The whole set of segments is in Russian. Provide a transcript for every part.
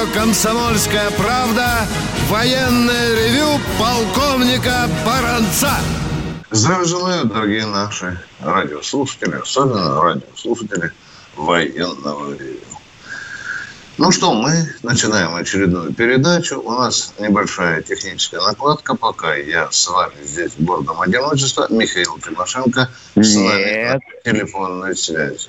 Радио «Комсомольская правда» военное ревю полковника Баранца. Здравия желаю, дорогие наши радиослушатели, особенно радиослушатели военного ревю. Ну что, мы начинаем очередную передачу. У нас небольшая техническая накладка. Пока я с вами здесь в гордом одиночестве. Михаил Тимошенко с вами на телефонной связи.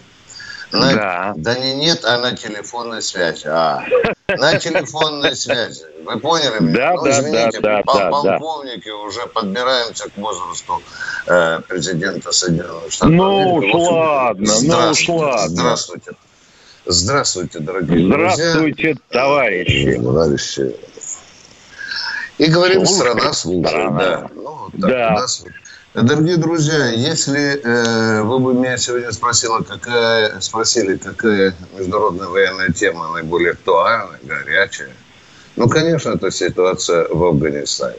На, да. да не нет, а на телефонной связи. А, на телефонной связи. Вы поняли меня? Да, ну, извините, да, да, пол- да, полковники да. уже подбираемся к возрасту э, президента Соединенных Штатов Ну уж ладно, ну уж ладно. Здравствуйте. Здравствуйте, дорогие Здравствуйте, друзья. товарищи. Товарищи. И говорим, страна слушает. Страна. Да. Ну, так, Да. нас- Дорогие друзья, если э, вы бы меня сегодня спросила, какая, спросили, какая международная военная тема наиболее актуальная, горячая, ну, конечно, это ситуация в Афганистане.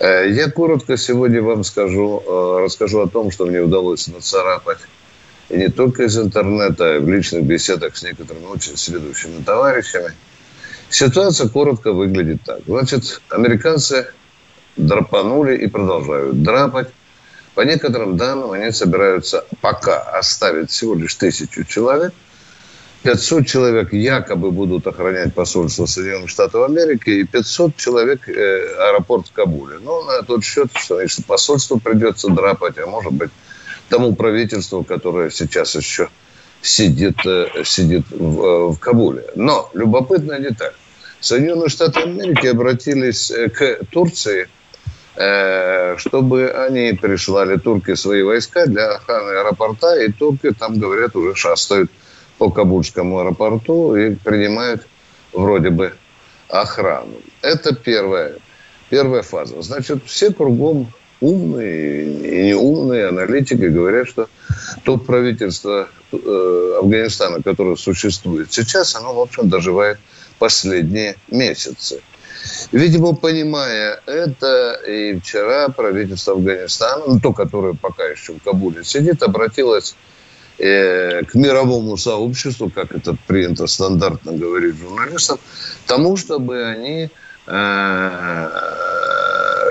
Э, Я коротко сегодня вам скажу, э, расскажу о том, что мне удалось нацарапать и не только из интернета, а и в личных беседах с некоторыми очень следующими товарищами. Ситуация коротко выглядит так. Значит, американцы драпанули и продолжают драпать. По некоторым данным, они собираются пока оставить всего лишь тысячу человек. 500 человек якобы будут охранять посольство Соединенных Штатов Америки и 500 человек э, аэропорт в Кабуле. Ну, на тот счет, что значит, посольство придется драпать, а может быть тому правительству, которое сейчас еще сидит, э, сидит в, э, в Кабуле. Но любопытная деталь. Соединенные Штаты Америки обратились э, к Турции, чтобы они прислали турки свои войска для охраны аэропорта, и турки там, говорят, уже шастают по Кабульскому аэропорту и принимают вроде бы охрану. Это первая, первая фаза. Значит, все кругом умные и неумные аналитики говорят, что то правительство э, Афганистана, которое существует сейчас, оно, в общем, доживает последние месяцы. Видимо, понимая это, и вчера правительство Афганистана, ну, то, которое пока еще в Кабуле сидит, обратилось э, к мировому сообществу, как это принято стандартно говорить журналистам, тому, чтобы они, э,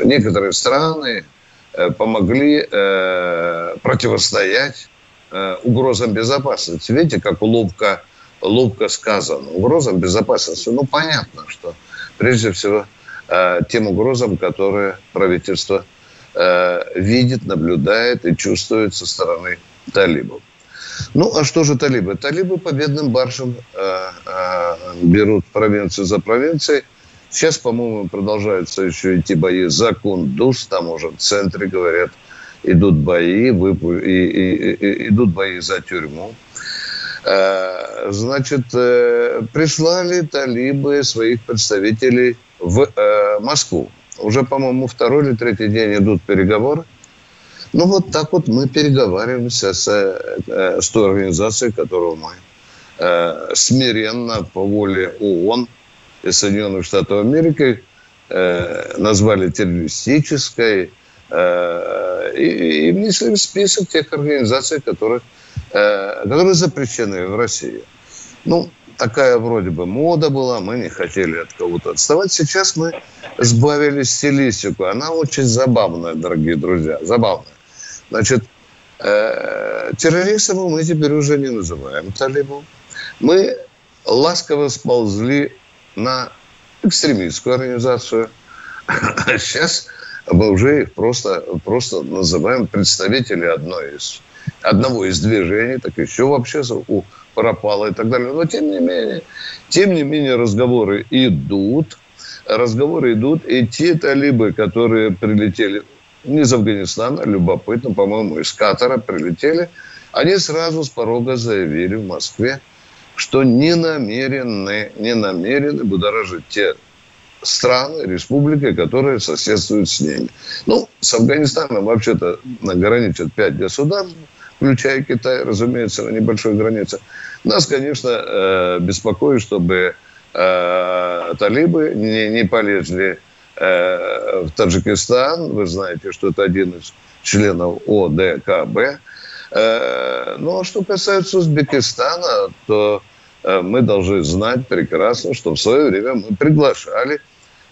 некоторые страны, э, помогли э, противостоять э, угрозам безопасности. Видите, как ловко, ловко сказано. Угрозам безопасности. Ну, понятно, что прежде всего э, тем угрозам, которые правительство э, видит, наблюдает и чувствует со стороны талибов. Ну, а что же талибы? Талибы победным маршем э, берут провинцию за провинцией. Сейчас, по-моему, продолжаются еще идти бои за Кундуз. Там уже в центре, говорят, идут бои, выпу- и, и- и- идут бои за тюрьму. Э, Значит, э, прислали талибы своих представителей в э, Москву. Уже, по-моему, второй или третий день идут переговоры. Ну, вот так вот мы переговариваемся с, с той организацией, которую мы смиренно по воле ООН и Соединенных Штатов Америки назвали террористической и, и внесли список тех организаций, которые, э, которые запрещены в России. Ну, такая вроде бы мода была, мы не хотели от кого-то отставать. Сейчас мы сбавили стилистику. Она очень забавная, дорогие друзья, забавная. Значит, э, террористами мы теперь уже не называем талибов. Мы ласково сползли на экстремистскую организацию. Сейчас мы уже их просто, просто называем представители одной из, одного из движений, так еще вообще у пропало и так далее. Но тем не менее, тем не менее разговоры идут, разговоры идут, и те талибы, которые прилетели не из Афганистана, любопытно, по-моему, из Катара прилетели, они сразу с порога заявили в Москве, что не намерены, не намерены будоражить те страны, республики, которые соседствуют с ними. Ну, с Афганистаном вообще-то граничат пять государств, включая Китай, разумеется, на небольшой границе. Нас, конечно, э, беспокоит, чтобы э, талибы не, не полезли э, в Таджикистан. Вы знаете, что это один из членов ОДКБ. Ну, а что касается Узбекистана, то мы должны знать прекрасно, что в свое время мы приглашали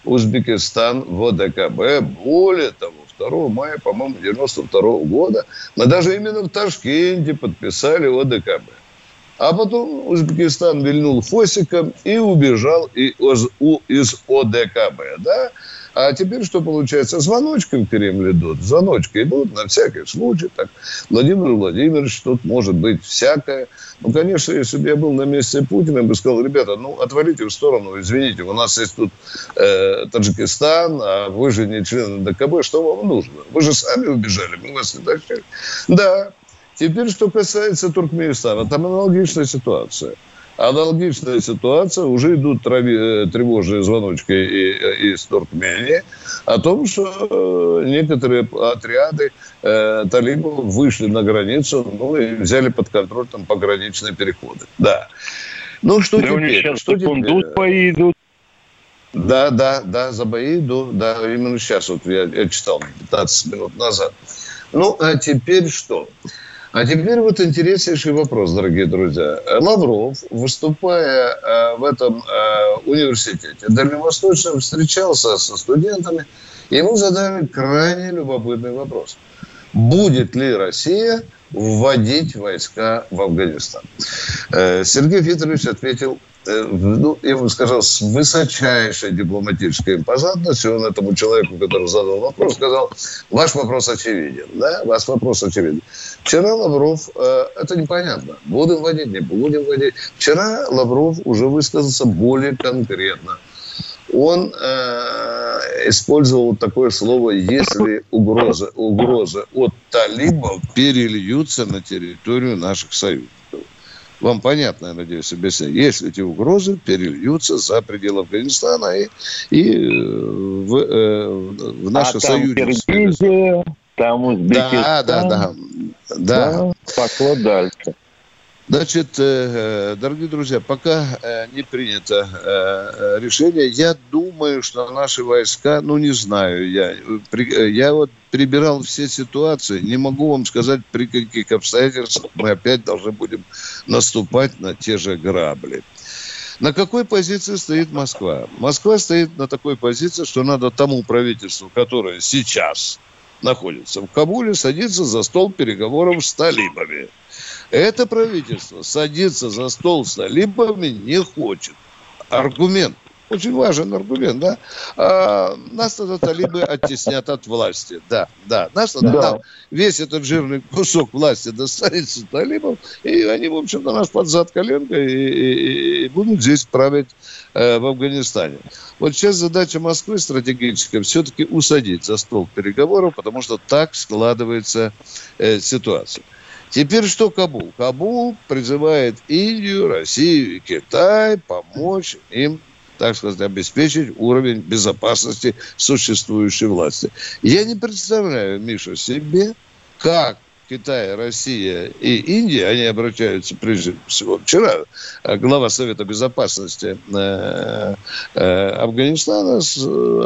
Узбекистан в ОДКБ. Более того, 2 мая, по-моему, 92 года мы даже именно в Ташкенте подписали ОДКБ. А потом Узбекистан вильнул фосиком и убежал из ОДКБ. Да? А теперь что получается? Звоночки в Кремль идут. Звоночки идут на всякий случай. Так, Владимир Владимирович, тут может быть всякое. Ну, конечно, если бы я был на месте Путина, я бы сказал, ребята, ну, отвалите в сторону, извините, у нас есть тут э, Таджикистан, а вы же не член ДКБ, что вам нужно? Вы же сами убежали, мы вас не тащили. Да. Теперь, что касается Туркменистана, там аналогичная ситуация – Аналогичная ситуация, уже идут э, тревожные звоночки и, из Туркмении о том, что э, некоторые отряды э, талибов вышли на границу ну, и взяли под контроль там пограничные переходы. Да. Ну, что да теперь? сейчас что теперь? бои идут. Да, да, да, за бои идут. Да, именно сейчас, вот я, я читал 15 минут назад. Ну, а теперь что? А теперь вот интереснейший вопрос, дорогие друзья. Лавров, выступая э, в этом э, университете дальневосточном, встречался со студентами. Ему задали крайне любопытный вопрос. Будет ли Россия вводить войска в Афганистан? Э, Сергей Викторович ответил ну, я бы сказал, с высочайшей дипломатической импозантностью он этому человеку, который задал вопрос, сказал, ваш вопрос очевиден, да, ваш вопрос очевиден. Вчера Лавров, э, это непонятно, будем вводить, не будем вводить. Вчера Лавров уже высказался более конкретно. Он э, использовал такое слово, если угрозы, угрозы от талибов перельются на территорию наших союзников. Вам понятно, я надеюсь, объяснение. Если эти угрозы перельются за пределы Афганистана и, и э, в, э, в наши а союзники. Там Узбекистан. Да, да, да. Да, да пошло дальше. Значит, э, дорогие друзья, пока э, не принято э, решение, я думаю, что наши войска, ну не знаю, я, я вот перебирал все ситуации, не могу вам сказать, при каких обстоятельствах мы опять должны будем наступать на те же грабли. На какой позиции стоит Москва? Москва стоит на такой позиции, что надо тому правительству, которое сейчас находится в Кабуле, садиться за стол переговоров с талибами. Это правительство садиться за стол с талибами не хочет. Аргумент. Очень важен аргумент, да? А, нас тогда талибы оттеснят от власти. Да, да. Нас тогда да. весь этот жирный кусок власти достанется талибам, и они, в общем-то, нас под зад коленка и, и, и будут здесь править э, в Афганистане. Вот сейчас задача Москвы стратегическая все-таки усадить за стол переговоров, потому что так складывается э, ситуация. Теперь что Кабул? Кабул призывает Индию, Россию и Китай помочь им так сказать, обеспечить уровень безопасности существующей власти. Я не представляю, Миша, себе, как Китай, Россия и Индия, они обращаются прежде всего. Вчера э, глава Совета Безопасности э, э, Афганистана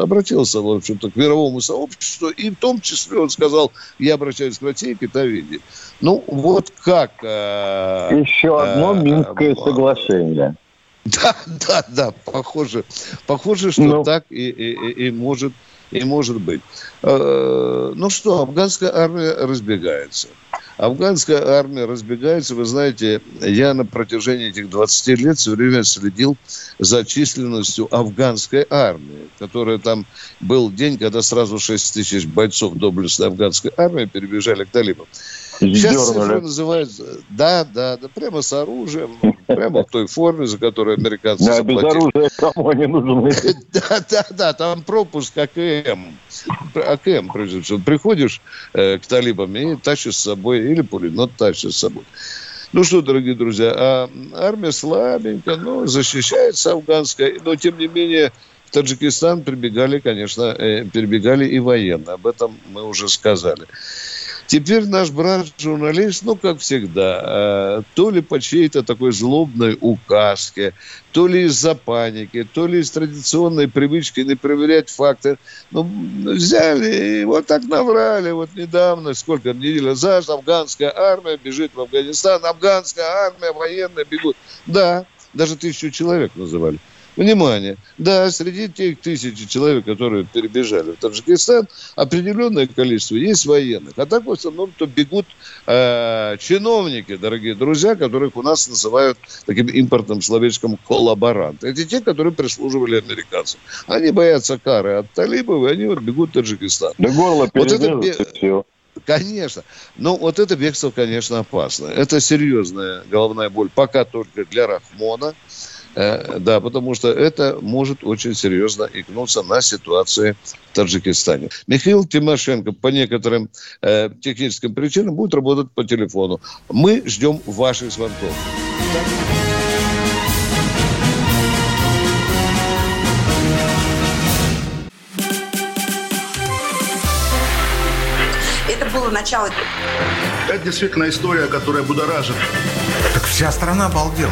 обратился, в общем-то, к мировому сообществу, и в том числе он сказал, я обращаюсь к России, Китаю и Индии. Ну, вот как... Еще одно Минское соглашение. Да, да, да, похоже, похоже, что ну. так и, и, и, может, и может быть. Ну что, афганская армия разбегается. Афганская армия разбегается. Вы знаете, я на протяжении этих 20 лет все время следил за численностью афганской армии, которая там был день, когда сразу 6 тысяч бойцов доблестной афганской армии перебежали к талибам. Сейчас цифры называются... Да, да, да, прямо с оружием, прямо в той форме, за которую американцы Да, без оружия кому они нужны. Да, да, да, там пропуск АКМ. АКМ, прежде всего. Приходишь э, к талибам и тащишь с собой, или пулемет тащишь с собой. Ну что, дорогие друзья, а армия слабенькая, но защищается афганская, но тем не менее Таджикистан прибегали, конечно, э, перебегали и военно. Об этом мы уже сказали. Теперь наш брат-журналист, ну, как всегда, э, то ли по чьей-то такой злобной указке, то ли из-за паники, то ли из традиционной привычки не проверять факты. Ну, взяли и вот так наврали. Вот недавно, сколько недель назад, афганская армия бежит в Афганистан, афганская армия, военные бегут. Да, даже тысячу человек называли. Внимание! Да, среди тех тысяч человек, которые перебежали в Таджикистан, определенное количество есть военных. А так в основном то бегут э, чиновники, дорогие друзья, которых у нас называют таким импортным словечком коллаборанты. Это те, которые прислуживали американцам. Они боятся кары от талибов, и они вот бегут в Таджикистан. Да горло вот это все. Конечно. Но вот это бегство, конечно, опасно. Это серьезная головная боль. Пока только для Рахмона. Э, да, потому что это может очень серьезно икнуться на ситуации в Таджикистане. Михаил Тимошенко по некоторым э, техническим причинам будет работать по телефону. Мы ждем ваших звонков. Это было начало. Это действительно история, которая будоражит. Так вся страна обалдела.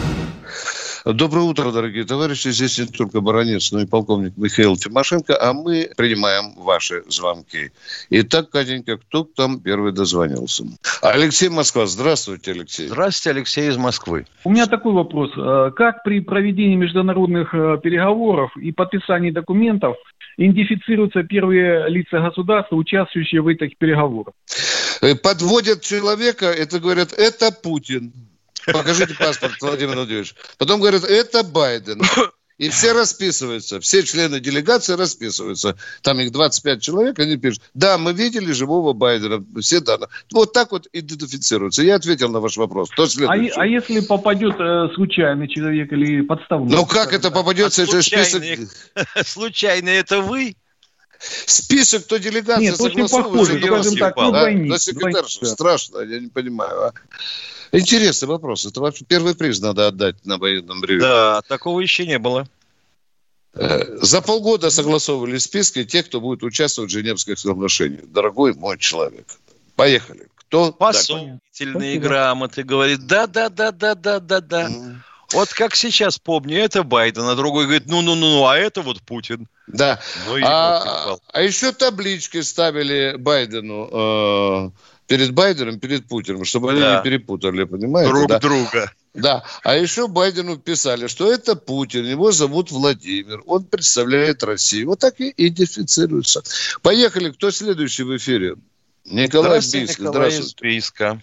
Доброе утро, дорогие товарищи. Здесь не только баронец, но и полковник Михаил Тимошенко, а мы принимаем ваши звонки. Итак, Катенька, кто там первый дозвонился? Алексей Москва. Здравствуйте, Алексей. Здравствуйте, Алексей из Москвы. У меня такой вопрос. Э, как при проведении международных э, переговоров и подписании документов идентифицируются первые лица государства, участвующие в этих переговорах? Э, подводят человека, это говорят, это Путин. Покажите паспорт, Владимир Владимирович. Потом говорят, это Байден. И все расписываются, все члены делегации расписываются. Там их 25 человек, они пишут, да, мы видели живого Байдена, все данные. Вот так вот идентифицируются. Я ответил на ваш вопрос. Кто а, а если попадет э, случайный человек или подставной? Ну как это попадется? А это список... Случайный это вы? Список, кто делегация Нет, очень похоже, скажем так, ну, а? двойник. Да, секретарь, страшно, я не понимаю. А? Интересный вопрос. Это вообще первый приз надо отдать на военном ревю. Да, такого еще не было. Э, за полгода согласовывали списки тех, кто будет участвовать в Женевских соглашениях. Дорогой мой человек. Поехали. Кто? Посольственные грамоты. Говорит, да-да-да-да-да-да-да. Mm. Вот как сейчас помню, это Байден, а другой говорит, ну-ну-ну, а это вот Путин. Да. Ну, а, а еще таблички ставили Байдену. Э, перед Байденом, перед Путиным, чтобы да. они не перепутали, понимаете? Друг да? друга. Да. А еще Байдену писали, что это Путин, его зовут Владимир, он представляет Россию. Вот так и идентифицируются. Поехали. Кто следующий в эфире? Николай Бийск. Здравствуйте. Бийска.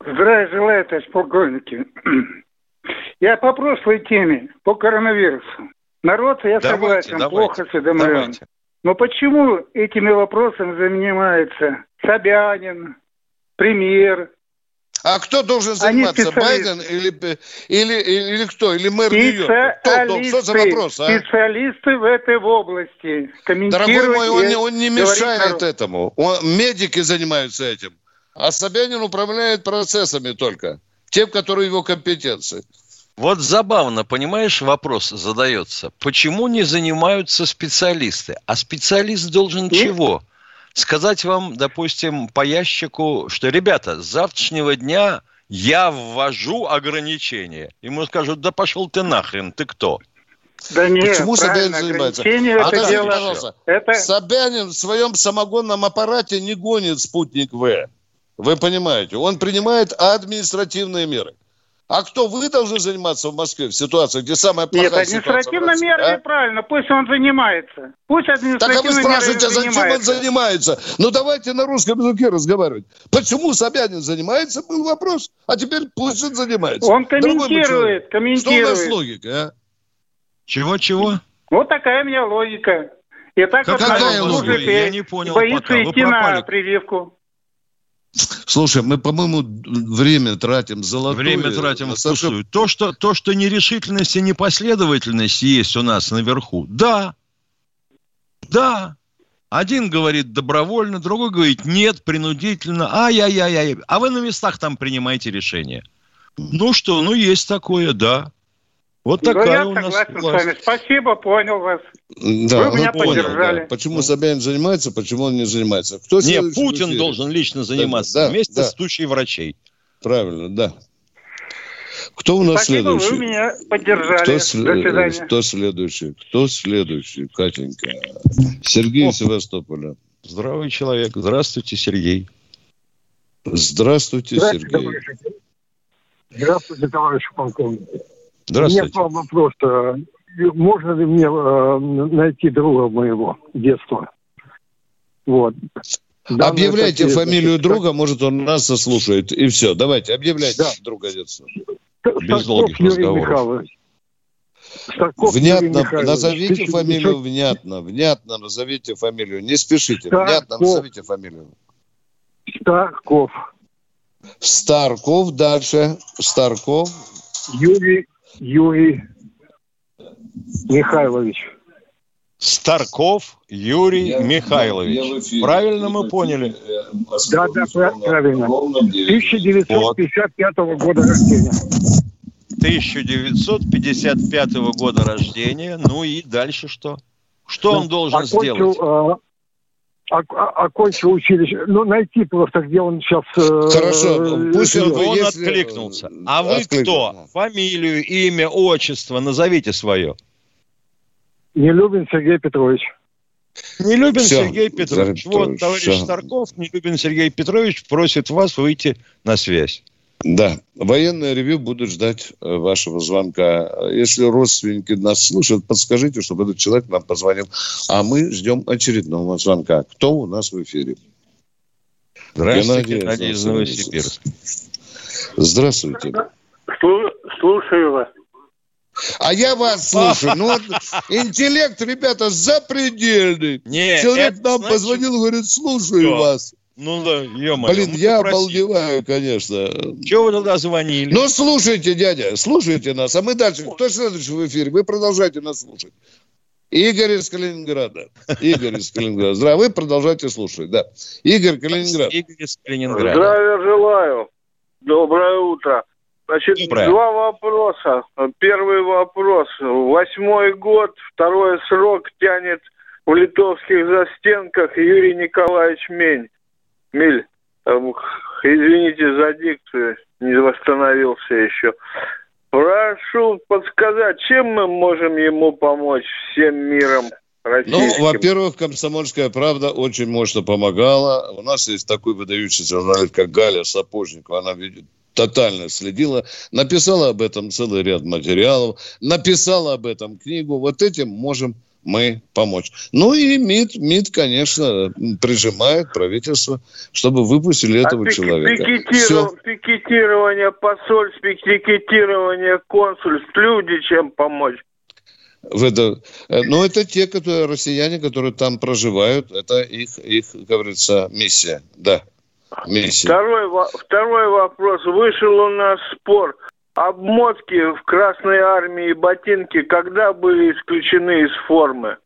Здравия желаю, товарищ полковники. Я по прошлой теме, по коронавирусу. Народ, я давайте, согласен, давайте, плохо осведомлен. Но почему этими вопросами занимается Собянин, премьер. А кто должен заниматься, Байден или, или, или, или кто? Или мэр Нью-Йорка? Кто, что за вопрос, а? Специалисты в этой области Дорогой мой, он, не, он не мешает народ. этому. Он, медики занимаются этим. А Собянин управляет процессами только. Тем, которые его компетенции. Вот забавно, понимаешь, вопрос задается. Почему не занимаются специалисты? А специалист должен И? чего? Сказать вам, допустим, по ящику, что, ребята, с завтрашнего дня я ввожу ограничения. Ему скажут, да пошел ты нахрен, ты кто? Да нет, Почему Собянин занимается? Это а дело... пожалуйста, это... Собянин в своем самогонном аппарате не гонит спутник В. Вы понимаете? Он принимает административные меры. А кто вы должны заниматься в Москве в ситуации, где самая плохая Нет, административными мерами а? правильно, пусть он занимается. Пусть административными Так а вы спрашиваете, а зачем он занимается? Ну давайте на русском языке разговаривать. Почему Собянин занимается, был вопрос. А теперь пусть он занимается. Он комментирует, комментирует. Что у вас логика, а? Чего-чего? Вот такая у меня логика. И так Какая вот логика? Я не понял боится пока. идти на прививку. Слушай, мы, по-моему, время тратим золотое. Время тратим впустую. То что, то, что нерешительность и непоследовательность есть у нас наверху, да, да. Один говорит добровольно, другой говорит нет, принудительно, ай-яй-яй-яй. А вы на местах там принимаете решение. Ну что, ну есть такое, да. Вот ну, такая ну, я у нас согласен власть. с вами. Спасибо, понял вас. Да, Вы меня понял, поддержали. Да. Почему ну. Собянин занимается, почему он не занимается? Кто не, Путин должен лично заниматься да, вместе да. с тучей врачей. Правильно, да. Кто у нас Спасибо, следующий? вы меня поддержали. Кто, сл... До свидания. Кто следующий? Кто следующий, Катенька? Сергей О. Севастополя. Здравый человек. Здравствуйте, Сергей. Здравствуйте, Здравствуйте Сергей. Товарищ. Здравствуйте, товарищ полковник. Здравствуйте. У меня вопрос. Можно ли мне э, найти друга моего детства? Вот. Данное Объявляйте такие... фамилию друга, может, он нас заслушает. И все. Давайте, объявляйте да. друга детства. Без долгих разговоров. Старков внятно, назовите фамилию внятно, внятно назовите фамилию, не спешите, Старков. внятно назовите фамилию. Старков. Старков, дальше, Старков. Юрий Юрий Михайлович. Старков Юрий я, Михайлович. Я правильно мы поняли? Да, да, правильно. 1955 вот. года рождения. 1955 года рождения. Ну и дальше что? Что он должен Окончил, сделать? Окончил училище. Ну, найти просто, где он сейчас... Э, Хорошо, пусть он, он если... откликнулся. А вы кто? Фамилию, имя, отчество, назовите свое. Нелюбин Сергей Петрович. Нелюбин Все, Сергей Петрович. Вот, товарищ все. Старков, Нелюбин Сергей Петрович просит вас выйти на связь. Да, военное ревю будут ждать э, вашего звонка. Если родственники нас слушают, подскажите, чтобы этот человек нам позвонил. А мы ждем очередного звонка. Кто у нас в эфире? Здравствуйте, Геннадий из Новосибирска. Здравствуйте. Слушаю вас. А я вас слушаю. Ну, вот, интеллект, ребята, запредельный. Нет, Человек нам значит... позвонил, говорит, слушаю Что? вас. Ну да, ё-моё. Блин, ну, я обалдеваю, конечно. Чего вы тогда звонили? Ну, слушайте, дядя, слушайте нас. А мы дальше. Кто следующий в эфире? Вы продолжайте нас слушать. Игорь из Калининграда. Игорь из Калининграда. Здравия, вы продолжайте слушать, да. Игорь Калининград. Игорь из Калининграда. Здравия желаю. Доброе утро. Значит, Доброе. два вопроса. Первый вопрос. Восьмой год, второй срок тянет в литовских застенках Юрий Николаевич Мень. Миль, извините за дикцию, не восстановился еще. Прошу подсказать, чем мы можем ему помочь всем миром российским? Ну, во-первых, «Комсомольская правда» очень мощно помогала. У нас есть такой выдающийся журналист, как Галя Сапожникова. Она видит тотально следила, написала об этом целый ряд материалов, написала об этом книгу. Вот этим можем мы помочь. Ну и МИД, МИД, конечно, прижимает правительство, чтобы выпустили а этого пик- человека. Пикетиров... Пикетирование посольств, пикетирование консульств, люди чем помочь? В это, э, ну, это те, которые россияне, которые там проживают, это их, их, говорится, миссия, да. Миссия. Второй, второй вопрос. Вышел у нас спор обмотки в Красной Армии ботинки когда были исключены из формы?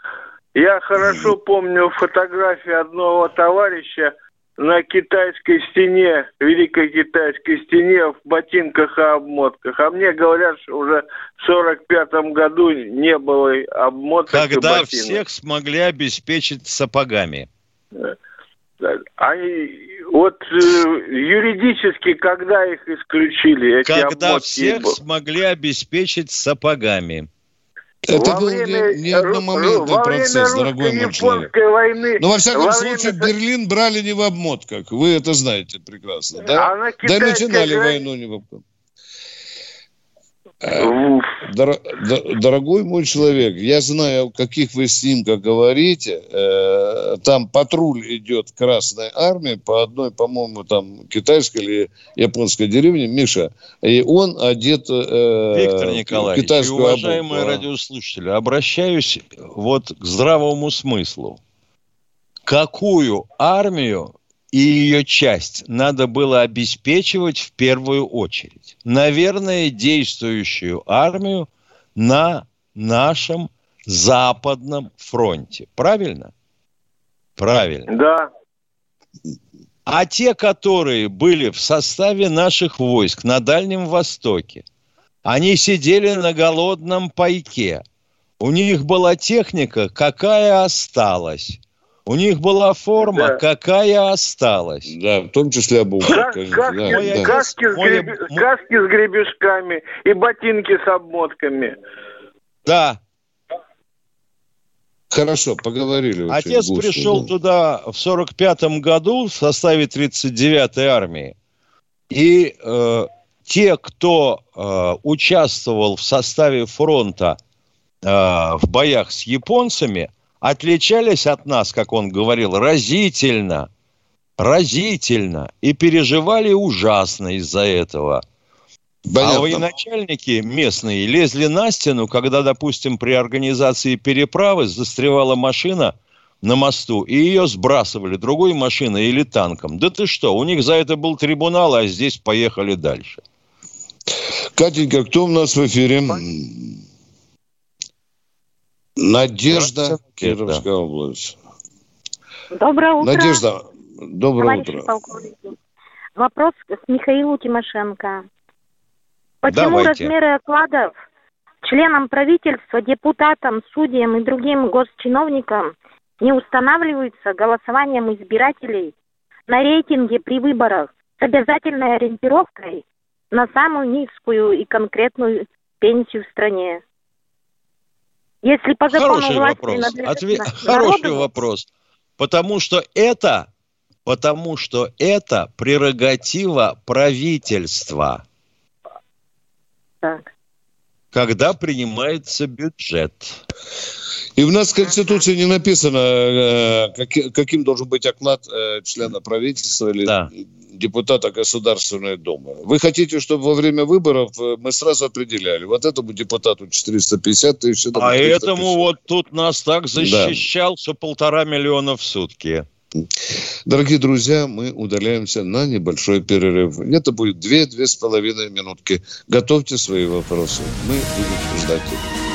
Я хорошо помню фотографии одного товарища на китайской стене, Великой китайской стене в ботинках и обмотках. А мне говорят, что уже в 45 году не было обмоток Когда всех смогли обеспечить сапогами. Они, вот э, юридически, когда их исключили? Эти когда всех был? смогли обеспечить сапогами. Это во был время, не, не одномоментный процесс, дорогой мой человек. Войны, Но, во всяком во случае, время... Берлин брали не в обмотках. Вы это знаете прекрасно, да? А да начинали грани... войну не в обмотках. Дор- дорогой мой человек, я знаю, о каких вы снимках говорите. Э, там патруль идет Красной Армии по одной, по-моему, там китайской или японской деревне, Миша, и он одет э, Виктор Николаевич, китайскую уважаемые обувь. радиослушатели, обращаюсь вот к здравому смыслу. Какую армию и ее часть надо было обеспечивать в первую очередь. Наверное, действующую армию на нашем западном фронте. Правильно? Правильно. Да. А те, которые были в составе наших войск на Дальнем Востоке, они сидели на голодном пайке. У них была техника, какая осталась. У них была форма, да. какая осталась. Да, в том числе обувка. Каски, да, да. каски, с греб... каски с гребешками и ботинки с обмотками. Да. Хорошо, поговорили. Отец густо, пришел да. туда в 45-м году в составе 39-й армии. И э, те, кто э, участвовал в составе фронта э, в боях с японцами, отличались от нас, как он говорил, разительно, разительно, и переживали ужасно из-за этого. А Понятно. А военачальники местные лезли на стену, когда, допустим, при организации переправы застревала машина на мосту, и ее сбрасывали другой машиной или танком. Да ты что, у них за это был трибунал, а здесь поехали дальше. Катенька, кто у нас в эфире? Надежда, Кировская да. область. Доброе утро. Надежда, доброе утро. Вопрос с Михаилу Тимошенко. Почему Давайте. размеры окладов членам правительства, депутатам, судьям и другим госчиновникам не устанавливаются голосованием избирателей на рейтинге при выборах с обязательной ориентировкой на самую низкую и конкретную пенсию в стране? Если по закону Хороший вопрос. Отве... Хороший вопрос. Потому что это, потому что это прерогатива правительства. Так. Когда принимается бюджет. И в нас в Конституции не написано, э, каким должен быть оклад э, члена правительства или да депутата Государственной Думы. Вы хотите, чтобы во время выборов э, мы сразу определяли, вот этому депутату 450 тысяч. А этому вот тут нас так защищал, да. что полтора миллиона в сутки. Дорогие друзья, мы удаляемся на небольшой перерыв. Это будет две-две с половиной минутки. Готовьте свои вопросы. Мы будем ждать их.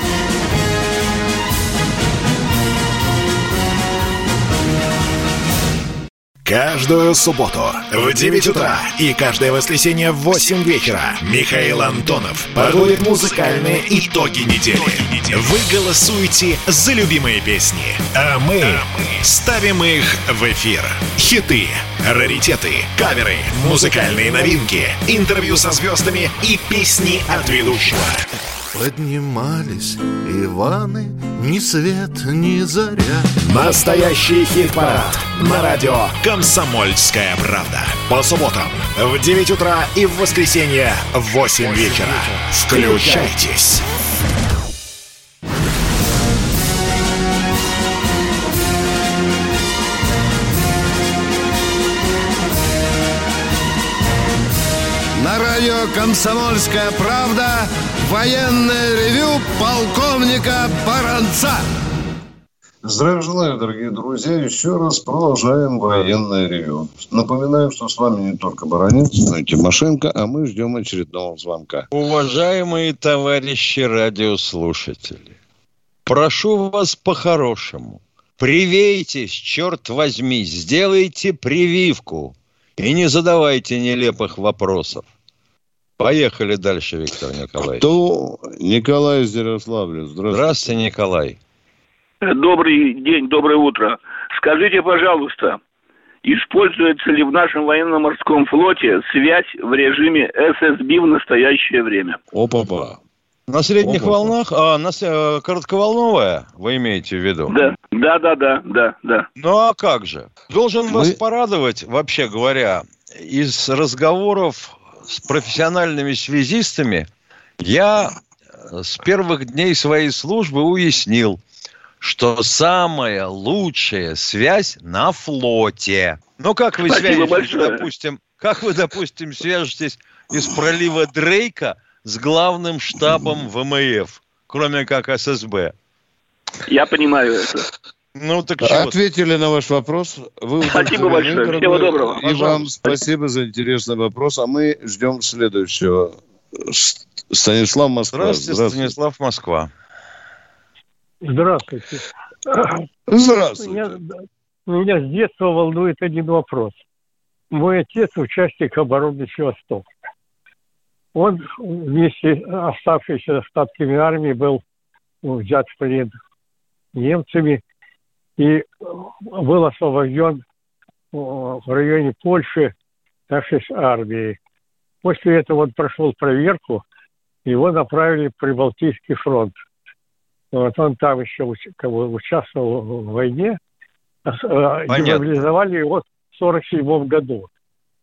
Каждую субботу в 9 утра и каждое воскресенье в 8 вечера Михаил Антонов подводит музыкальные итоги недели. Вы голосуете за любимые песни, а мы ставим их в эфир. Хиты, раритеты, каверы, музыкальные новинки, интервью со звездами и песни от ведущего. Поднимались Иваны, ни свет, ни заря. Настоящий хит-парад на радио «Комсомольская правда». По субботам в 9 утра и в воскресенье в 8 вечера. Включайтесь. Радио «Комсомольская правда» Военное ревю полковника Баранца. Здравия желаю, дорогие друзья. Еще раз продолжаем военное ревю. Напоминаю, что с вами не только Баранец, но и Тимошенко, а мы ждем очередного звонка. Уважаемые товарищи радиослушатели, прошу вас по-хорошему. Привейтесь, черт возьми, сделайте прививку и не задавайте нелепых вопросов. Поехали дальше, Виктор Николаевич. Кто? Николай из Ярославля. Здравствуйте. Здравствуйте, Николай. Добрый день, доброе утро. Скажите, пожалуйста, используется ли в нашем военно-морском флоте связь в режиме ССБ в настоящее время? Опа-па. На средних Опа. волнах, а на э, коротковолновая, вы имеете в виду? Да, да, да, да, да, да. Ну а как же? Должен вы... вас порадовать, вообще говоря, из разговоров с профессиональными связистами Я с первых дней своей службы уяснил, что самая лучшая связь на флоте. Ну, как вы Спасибо свяжетесь, большое. допустим, как вы, допустим, свяжетесь из пролива Дрейка с главным штабом ВМФ, кроме как ССБ? Я понимаю это. Ну, так чего? Ответили на ваш вопрос. Вы спасибо большое. Дорогой. Всего доброго. И Пожалуйста. вам спасибо за интересный вопрос. А мы ждем следующего. Станислав Москва. Здравствуйте, Здравствуйте. Станислав Москва. Здравствуйте. Здравствуйте. Меня, меня с детства волнует один вопрос. Мой отец участник обороны Севастополя. Он вместе оставшийся остатками армии был взят в плен немцами и был освобожден в районе Польши нашей армией. После этого он прошел проверку, его направили в Прибалтийский фронт. Вот он там еще участвовал в войне. Э, демобилизовали его в 1947 году.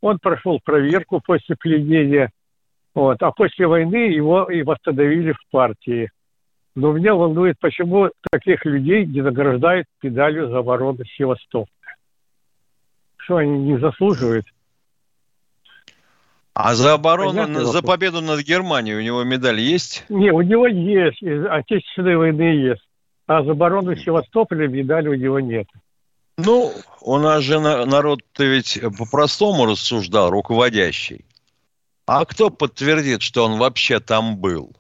Он прошел проверку после пленения. Вот, а после войны его и восстановили в партии. Но меня волнует, почему таких людей не награждают медалью за оборону Севастополя. Что они не заслуживают? А за оборону, Понятно, за победу над Германией у него медаль есть? Не, у него есть, из Отечественной войны есть. А за оборону Севастополя медали у него нет. Ну, у нас же народ-то ведь по-простому рассуждал, руководящий. А кто подтвердит, что он вообще там был?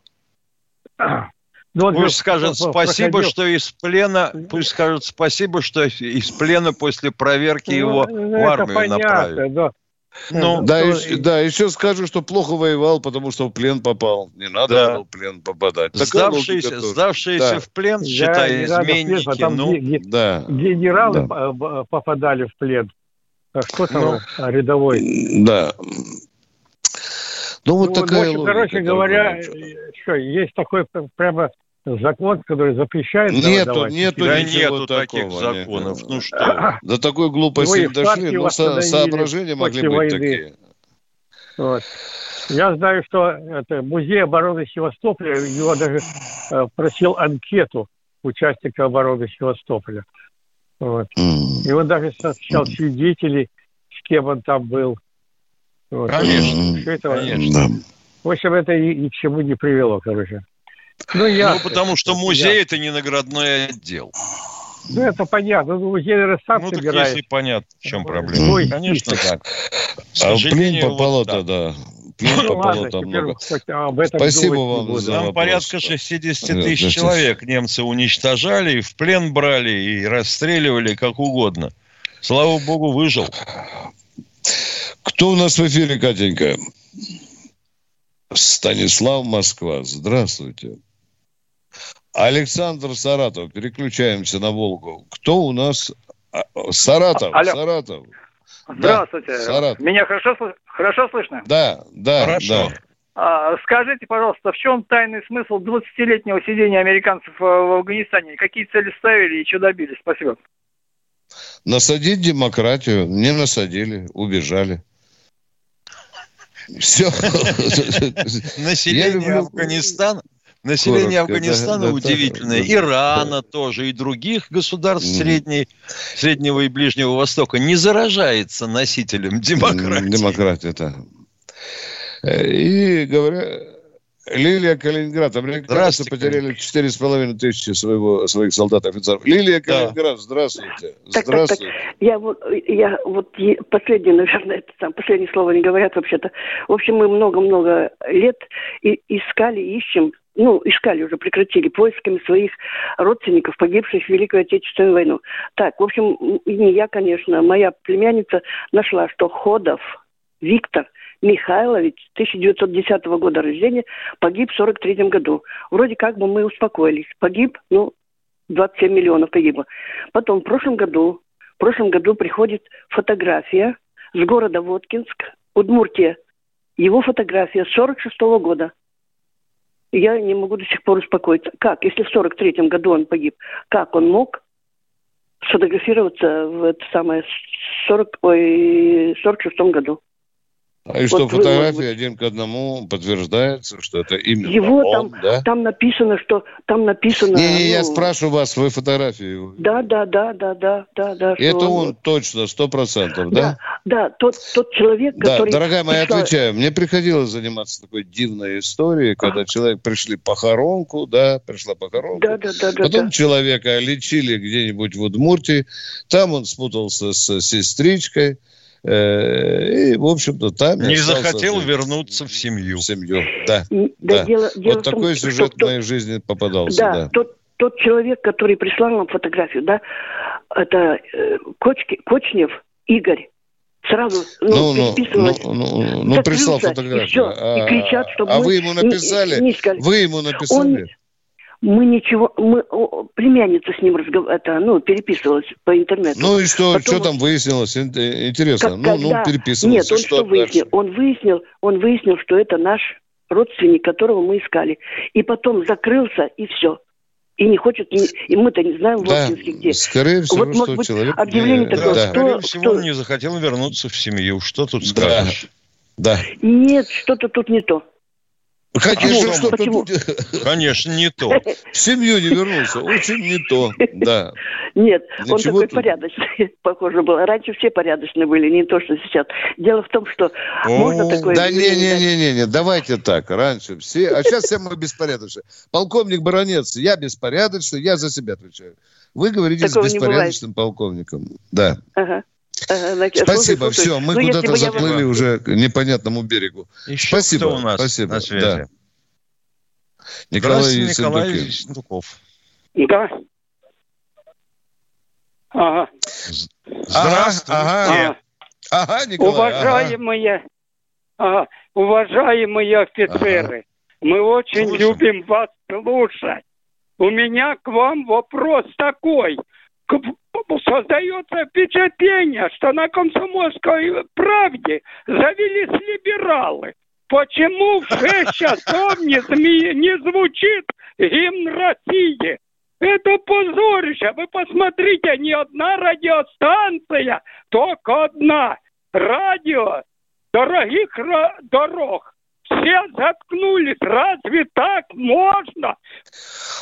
Ну, пусть скажет спасибо, проходил. что из плена, пусть скажет спасибо, что из плена после проверки ну, его в армию понятно, направили. Да. Ну, да, и, да, еще скажу, что плохо воевал, потому что в плен попал. Не надо да. было в плен попадать. сдавшиеся сдавшиеся да. в плен, считай, да, изменники. ну, да. Генералы да. попадали в плен. А кто там ну, рядовой? Да. Ну, вот ну, такая общем, короче говоря, что, есть такой прямо закон, который запрещает нету. Нету, да нету таких законов. Ну что? До такой глупости не дошли, но со, соображения могли быть войны. такие. Вот. Я знаю, что это музей обороны Севастополя, его даже э, просил анкету участника обороны Севастополя. Вот. Mm. И он даже сообщал mm. свидетелей, с кем он там был. Вот. Конечно. Все это, конечно. В общем, это ни, ни к чему не привело, короче. Ну, я, ну потому что музей я... это не наградной отдел. Ну, это понятно. Ну, музей, наверное, сам ну, собирает. так если понятно, в чем проблема. Ой, Конечно, так. А в плен попало вот да. Плен ну, попало там много. Спасибо вам за Там порядка 60 тысяч человек немцы уничтожали, в плен брали и расстреливали как угодно. Слава богу, выжил. Кто у нас в эфире, Катенька? Станислав Москва. Здравствуйте. Александр Саратов. Переключаемся на Волгу. Кто у нас? А, Саратов. Алло. Саратов. Здравствуйте. Да, Саратов. Меня хорошо, хорошо слышно? Да, да, хорошо. да. А, скажите, пожалуйста, в чем тайный смысл 20-летнего сидения американцев в Афганистане? Какие цели ставили и что добились? Спасибо. Насадить демократию. Не насадили, убежали. Все. Население Афганистана Население Коротко, Афганистана да, удивительное, да, Ирана да. тоже и других государств средней, Среднего и Ближнего Востока не заражается носителем демократии. Демократия, да. Э, и говоря, Лилия Калининград. Американцы потеряли четыре с половиной тысячи своего, своих солдат офицеров. Лилия Калининград, да. здравствуйте. Так, здравствуйте. Так, так. Я вот, я вот последнее, наверное, это там последнее слово не говорят вообще-то. В общем, мы много-много лет и, искали, ищем ну, искали уже, прекратили поисками своих родственников, погибших в Великую Отечественную войну. Так, в общем, не я, конечно, моя племянница нашла, что Ходов Виктор Михайлович, 1910 года рождения, погиб в 43 году. Вроде как бы мы успокоились. Погиб, ну, 27 миллионов погибло. Потом в прошлом году, в прошлом году приходит фотография с города Воткинск, Удмуртия. Его фотография с 46 -го года. Я не могу до сих пор успокоиться. Как, если в 43 году он погиб, как он мог сфотографироваться в это самое 40, ой, 46 году? А и что вот фотография вы, один к одному подтверждается, что это именно Его он, там, да? там написано, что там написано. Не, не, ну, я спрашиваю вас, вы фотографию. Да, да, да, да, да, да, да. Это он, он точно, сто процентов, да? Да, тот, тот человек, да, который. Дорогая моя, пришла... отвечаю. Мне приходилось заниматься такой дивной историей, когда а. человек пришли похоронку, да, пришла похоронку. Да, да, да, Потом да. человека лечили где-нибудь в Удмуртии, там он спутался с сестричкой Э, и, в общем-то, там... Не захотел вернуться в семью. В семью, да. Да, да. Дело, дело вот такой том, сюжет в моей жизни попадался, да. да. Тот, тот человек, который прислал нам фотографию, да, это э, Кочки, Кочнев Игорь. Сразу ну, ну, ну, ну, ну, ну прислал фотографию. И, все, а, и кричат, чтобы а мы вы ему написали? Не, не. Вы ему написали? Он, мы ничего, мы племянница с ним разговаривала, это, ну, переписывалась по интернету. Ну и что, Потом что там выяснилось? Интересно. Как, ну, ну когда... ну, переписывалась. Нет, он что, что выяснил? Он выяснил, он выяснил, что это наш родственник, которого мы искали. И потом закрылся, и все. И не хочет, и мы-то не знаем да, где. скорее всего, вот, что быть, человек... объявление не... такое, да, что, скорее всего, что... он не захотел вернуться в семью. Что тут скажешь? Да. Нет, что-то тут не то. Конечно, что Почему? Конечно, не то. В семью не вернулся. Очень не то, да. Нет, Для он такой тут? порядочный, похоже был. Раньше все порядочные были, не то, что сейчас. Дело в том, что можно такое... Да не-не-не-не, давайте так. Раньше все, а сейчас все мы беспорядочные. Полковник Баранец, я беспорядочный, я за себя отвечаю. Вы говорите Такого с беспорядочным полковником. Да. Ага. Ага, значит, Спасибо, слушай, все, мы ну, куда-то я заплыли была- уже к непонятному берегу. Еще Спасибо, кто у нас спасибо. на связи? Да. Николай Здравствуйте, Николай Ессентукин. Ессентуков. Да. Ага. Здравствуйте. Ага, ага, Николай. ага. Уважаемые, ага, уважаемые офицеры, мы очень Слушаем. любим вас слушать. У меня к вам вопрос такой. К- Создается впечатление, что на комсомольской правде завелись либералы. Почему в 6 часов не, не звучит гимн России? Это позорище. Вы посмотрите, не одна радиостанция, только одна. Радио дорогих дорог. Все заткнулись. Разве так можно?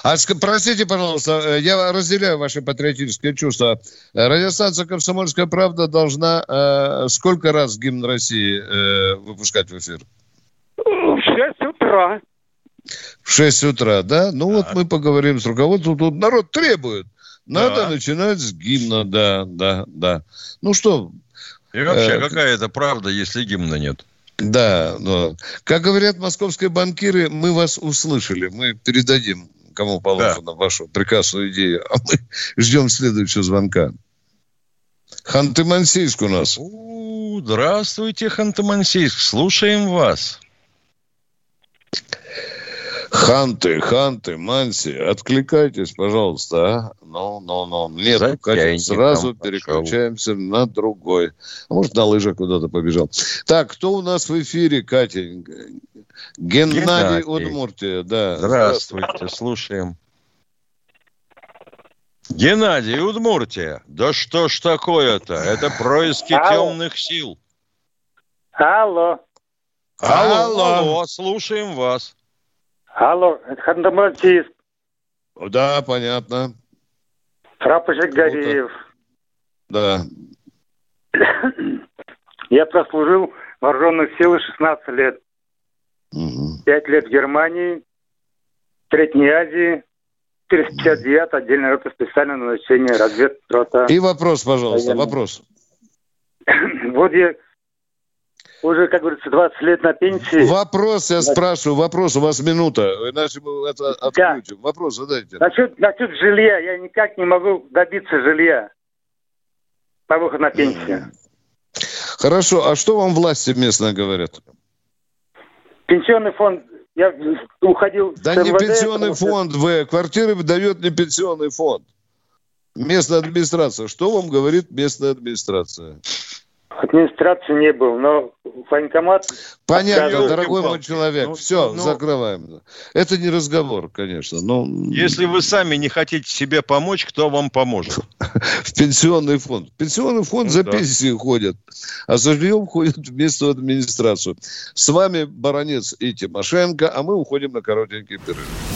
А простите, пожалуйста, э, я разделяю ваши патриотические чувства. Радиостанция «Комсомольская правда» должна э, сколько раз гимн России э, выпускать в эфир? В 6 утра. В 6 утра, да? Ну вот мы поговорим с руководством. Тут народ требует. Надо Да. начинать с гимна, да, да, да. Ну что, И вообще, Э, какая это правда, если гимна нет? Да, ну, как говорят московские банкиры, мы вас услышали. Мы передадим, кому положено, вашу прекрасную идею. А мы ждем следующего звонка. Ханты-Мансийск у нас. У, Здравствуйте, Ханты-Мансийск. Слушаем вас. Ханты, Ханты, Манси, откликайтесь, пожалуйста, а? Ну, ну, ну. Нет, За Катя, чайником сразу пошел. переключаемся на другой. А может, на лыжах куда-то побежал. Так, кто у нас в эфире, Катя? Геннадий, Геннадий. Удмуртия, да. Здравствуйте, слушаем. Геннадий, Удмуртия. Да что ж такое-то? Это происки Алло. темных сил. Алло. Алло, алло, слушаем вас. Алло, это Ханты-Мансийск, Да, понятно. прапорщик Гореев. Да. Я прослужил в вооруженных силах 16 лет. Мгм. 5 лет в Германии, Средней Азии, 459 отдельная рота специального назначения, разведрота. И вопрос, пожалуйста, Военный. вопрос. Вот я уже, как говорится, 20 лет на пенсии. Вопрос, я спрашиваю, вопрос, у вас минута, иначе мы это отключим. Вопрос задайте. Насчет, насчет жилья, я никак не могу добиться жилья по выходу на пенсию. Хорошо, а что вам власти местные говорят? Пенсионный фонд, я уходил Да с не МВД, пенсионный потому что- фонд, В. Квартиры выдает не пенсионный фонд. Местная администрация. Что вам говорит местная администрация? Администрации не был, но военкомат... Понятно, отказывает. дорогой мой человек. Ну, Все, ну, закрываем. Это не разговор, конечно. Но... Если вы сами не хотите себе помочь, кто вам поможет? в пенсионный фонд. Пенсионный фонд ну, за да. пенсии ходят, а за жильем ходят вместо администрацию. С вами Баранец и Тимошенко, а мы уходим на коротенький перерыв.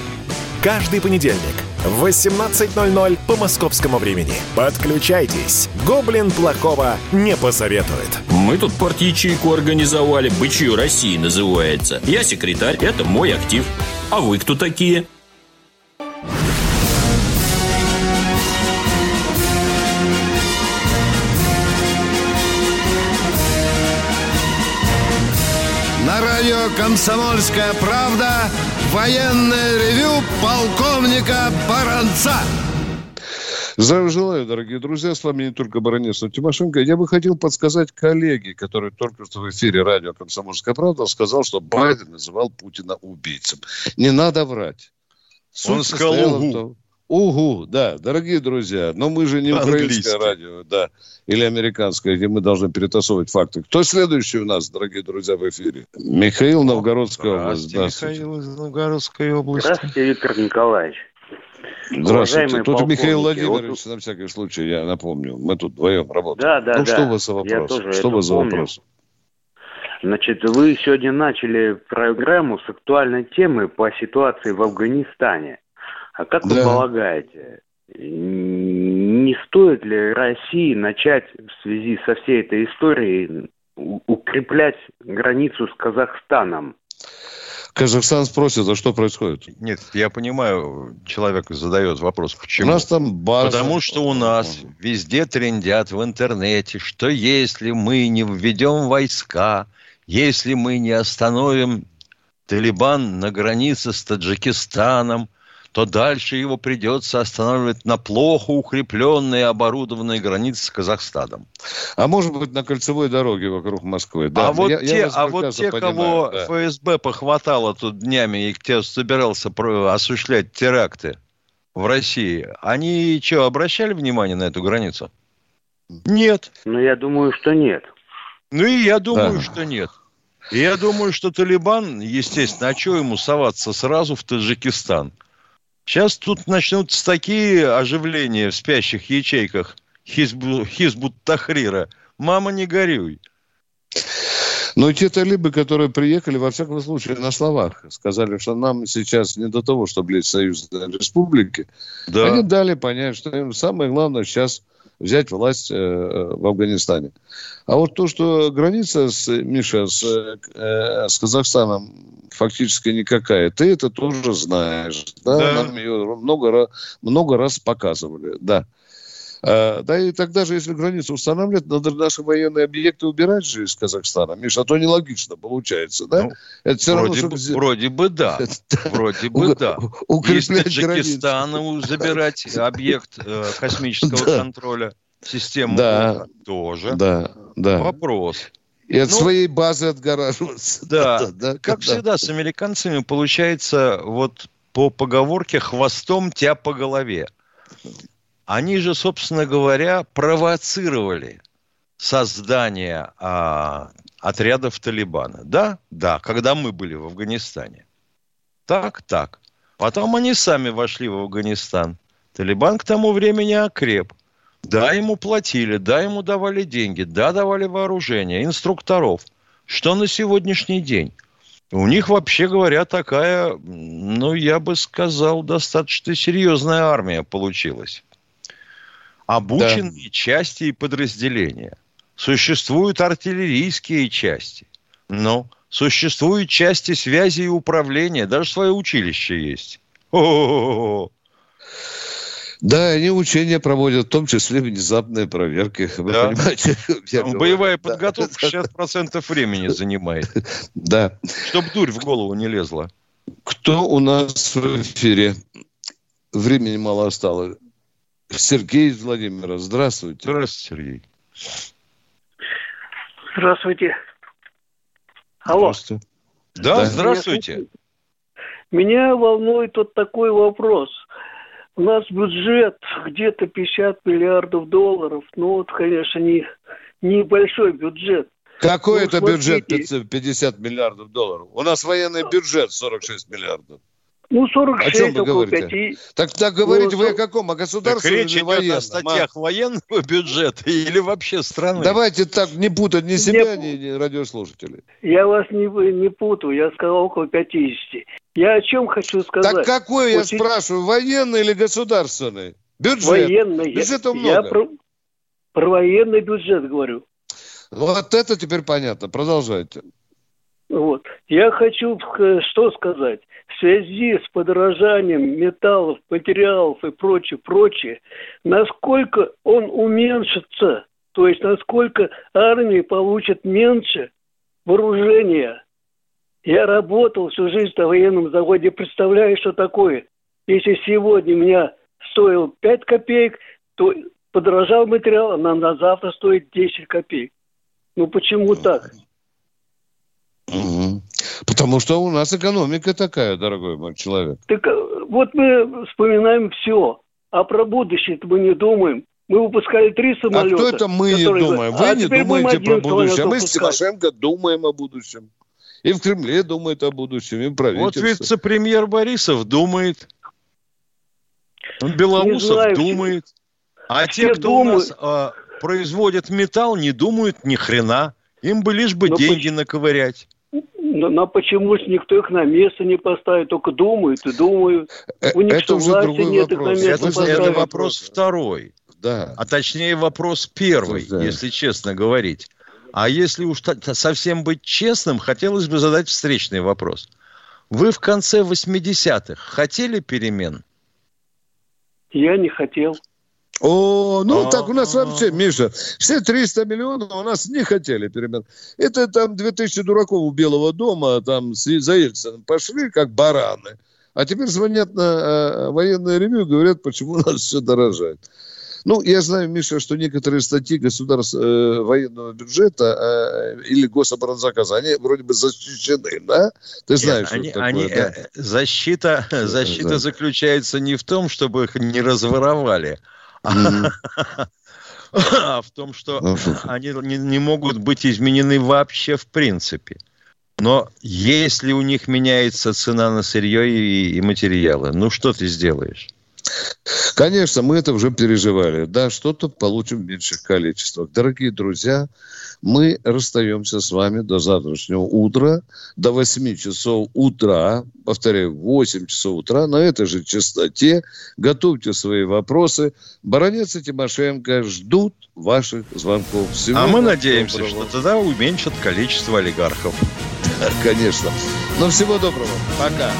Каждый понедельник – в 18.00 по московскому времени. Подключайтесь. Гоблин плохого не посоветует. Мы тут порт-ячейку организовали. «Бычью России» называется. Я секретарь, это мой актив. А вы кто такие? На радио «Комсомольская правда» Военное ревю полковника Баранца. Здравия желаю, дорогие друзья. С вами не только Баранец, но Тимошенко. Я бы хотел подсказать коллеге, который только что в эфире радио «Комсомольская правда» сказал, что Байден называл Путина убийцем. Не надо врать. Суть Он сказал угу. Да, дорогие друзья, но мы же не украинское радио, да, или американское, где мы должны перетасовывать факты. Кто следующий у нас, дорогие друзья, в эфире? Михаил, Новгородская область. Здравствуйте. Михаил из Новгородской области. Здравствуйте, Виктор Николаевич. Здравствуйте. Тут Михаил Владимирович, вот... на всякий случай, я напомню. Мы тут вдвоем работаем. Да, да, ну, да. что у вас за вопрос? Что у вас за вопрос? Значит, вы сегодня начали программу с актуальной темы по ситуации в Афганистане. А как да. вы полагаете, не стоит ли России начать в связи со всей этой историей укреплять границу с Казахстаном? Казахстан спросит, а что происходит? Нет, я понимаю, человек задает вопрос, почему? У нас там база. Потому что у нас везде трендят в интернете, что если мы не введем войска, если мы не остановим Талибан на границе с Таджикистаном, то дальше его придется останавливать на плохо укрепленной и оборудованной границе с Казахстаном. А может быть, на кольцевой дороге вокруг Москвы. Да, а вот я, те, я а вот те кого да. ФСБ похватало тут днями и кто собирался осуществлять теракты в России, они что, обращали внимание на эту границу? Нет. Ну, я думаю, что нет. Ну, и я думаю, да. что нет. И я думаю, что Талибан, естественно, а что ему соваться сразу в Таджикистан? Сейчас тут начнутся такие оживления в спящих ячейках Хизбу, Хизбут Тахрира. Мама, не горюй. Но те талибы, которые приехали, во всяком случае, на словах, сказали, что нам сейчас не до того, чтобы лезть в союзные республики. Да. Они дали понять, что им самое главное сейчас взять власть э, в Афганистане. А вот то, что граница с, Миша, с, э, с Казахстаном фактически никакая, ты это тоже знаешь. Да? да. Нам ее много, много раз показывали. Да. А, да и тогда же, если границу устанавливать, надо наши военные объекты убирать же из Казахстана. Миша, а то нелогично получается, да? Ну, это все вроде, равно, чтобы... вроде бы да. Вроде бы да. Из Таджикистана забирать объект э, космического контроля, систему тоже. Да, да. Вопрос. И от ну, своей базы отгораживаться. Да, да, как да. всегда с американцами получается вот по поговорке «хвостом тя по голове». Они же, собственно говоря, провоцировали создание а, отрядов Талибана. Да? Да, когда мы были в Афганистане. Так, так. Потом они сами вошли в Афганистан. Талибан к тому времени окреп. Да, ему платили, да, ему давали деньги, да, давали вооружение, инструкторов. Что на сегодняшний день? У них, вообще говоря, такая, ну, я бы сказал, достаточно серьезная армия получилась обученные да. части и подразделения. Существуют артиллерийские части. Ну, существуют части связи и управления, даже свое училище есть. О-о-о-о. Да, они учения проводят, в том числе внезапные проверки. Вы да. понимаете? Боевая подготовка 60% времени занимает. Да. Чтоб дурь в голову не лезла. Кто у нас в эфире? Времени мало осталось. Сергей из Владимира. Здравствуйте. Здравствуйте, Сергей. Здравствуйте. Алло. Здравствуйте. Да, да. здравствуйте. Меня волнует вот такой вопрос. У нас бюджет где-то 50 миллиардов долларов. Ну, вот, конечно, не, небольшой бюджет. Какой ну, это смотрите. бюджет 50 миллиардов долларов? У нас военный бюджет 46 миллиардов. Ну, 46 о чем вы говорите? 5. Так, так говорите ну, вы о каком? О государственном так речь или военном? о статьях а? военного бюджета или вообще страны? Давайте так не путать ни себя, ни, ни радиослушателей. Я вас не, не путаю, я сказал около 50. Я о чем хочу сказать? Так какой, вот я спрашиваю, военный или государственный? Бюджет. Военный. Бюджета много. Я про, про военный бюджет говорю. Вот это теперь понятно. Продолжайте. Вот. Я хочу что сказать. В связи с подорожанием металлов, материалов и прочее, прочее, насколько он уменьшится, то есть насколько армия получит меньше вооружения. Я работал всю жизнь на военном заводе, представляю, что такое. Если сегодня меня стоил 5 копеек, то подорожал материал, а на завтра стоит 10 копеек. Ну почему так? Угу. Потому что у нас экономика такая, дорогой мой человек. Так э, вот мы вспоминаем все, а про будущее мы не думаем. Мы выпускали три самолета. А кто это мы не думаем? Вы а не думаете про будущее. А мы с Тимошенко думаем о будущем. И в Кремле думает о будущем, и в правительстве. Вот вице-премьер Борисов думает. Белоусов знаю, думает. А те, кто думают. у нас а, производят металл, не думают ни хрена. Им бы лишь бы Но деньги почему? наковырять. Но, но почему же никто их на место не поставит, только думают и думают. Э, У них это уже другой нет вопрос. Их на место это, это вопрос второй. Да. А точнее вопрос первый, да. если честно говорить. А если уж совсем быть честным, хотелось бы задать встречный вопрос. Вы в конце 80-х хотели перемен? Я не хотел. О, ну так у нас вообще, Миша, все 300 миллионов у нас не хотели перемен. Это там 2000 дураков у Белого дома, там за Ельцином пошли, как бараны. А теперь звонят на э, военное ревю говорят, почему у нас все дорожает. Ну, я знаю, Миша, что некоторые статьи государств э, военного бюджета э, или гособоронзаказа, они вроде бы защищены, да? Ты знаешь, Нет, они, что такое, они, да? Э, защита, защита да. заключается не в том, чтобы их не разворовали, а в том, что ну, они не, не могут быть изменены вообще в принципе. Но если у них меняется цена на сырье и, и материалы, ну что ты сделаешь? Конечно, мы это уже переживали. Да, что-то получим в меньших количествах. Дорогие друзья, мы расстаемся с вами до завтрашнего утра, до 8 часов утра, повторяю, 8 часов утра, на этой же частоте. Готовьте свои вопросы. Баронец и Тимошенко ждут ваших звонков. Всего а мы надеемся, доброго. что тогда уменьшат количество олигархов. Конечно. Но всего доброго. Пока.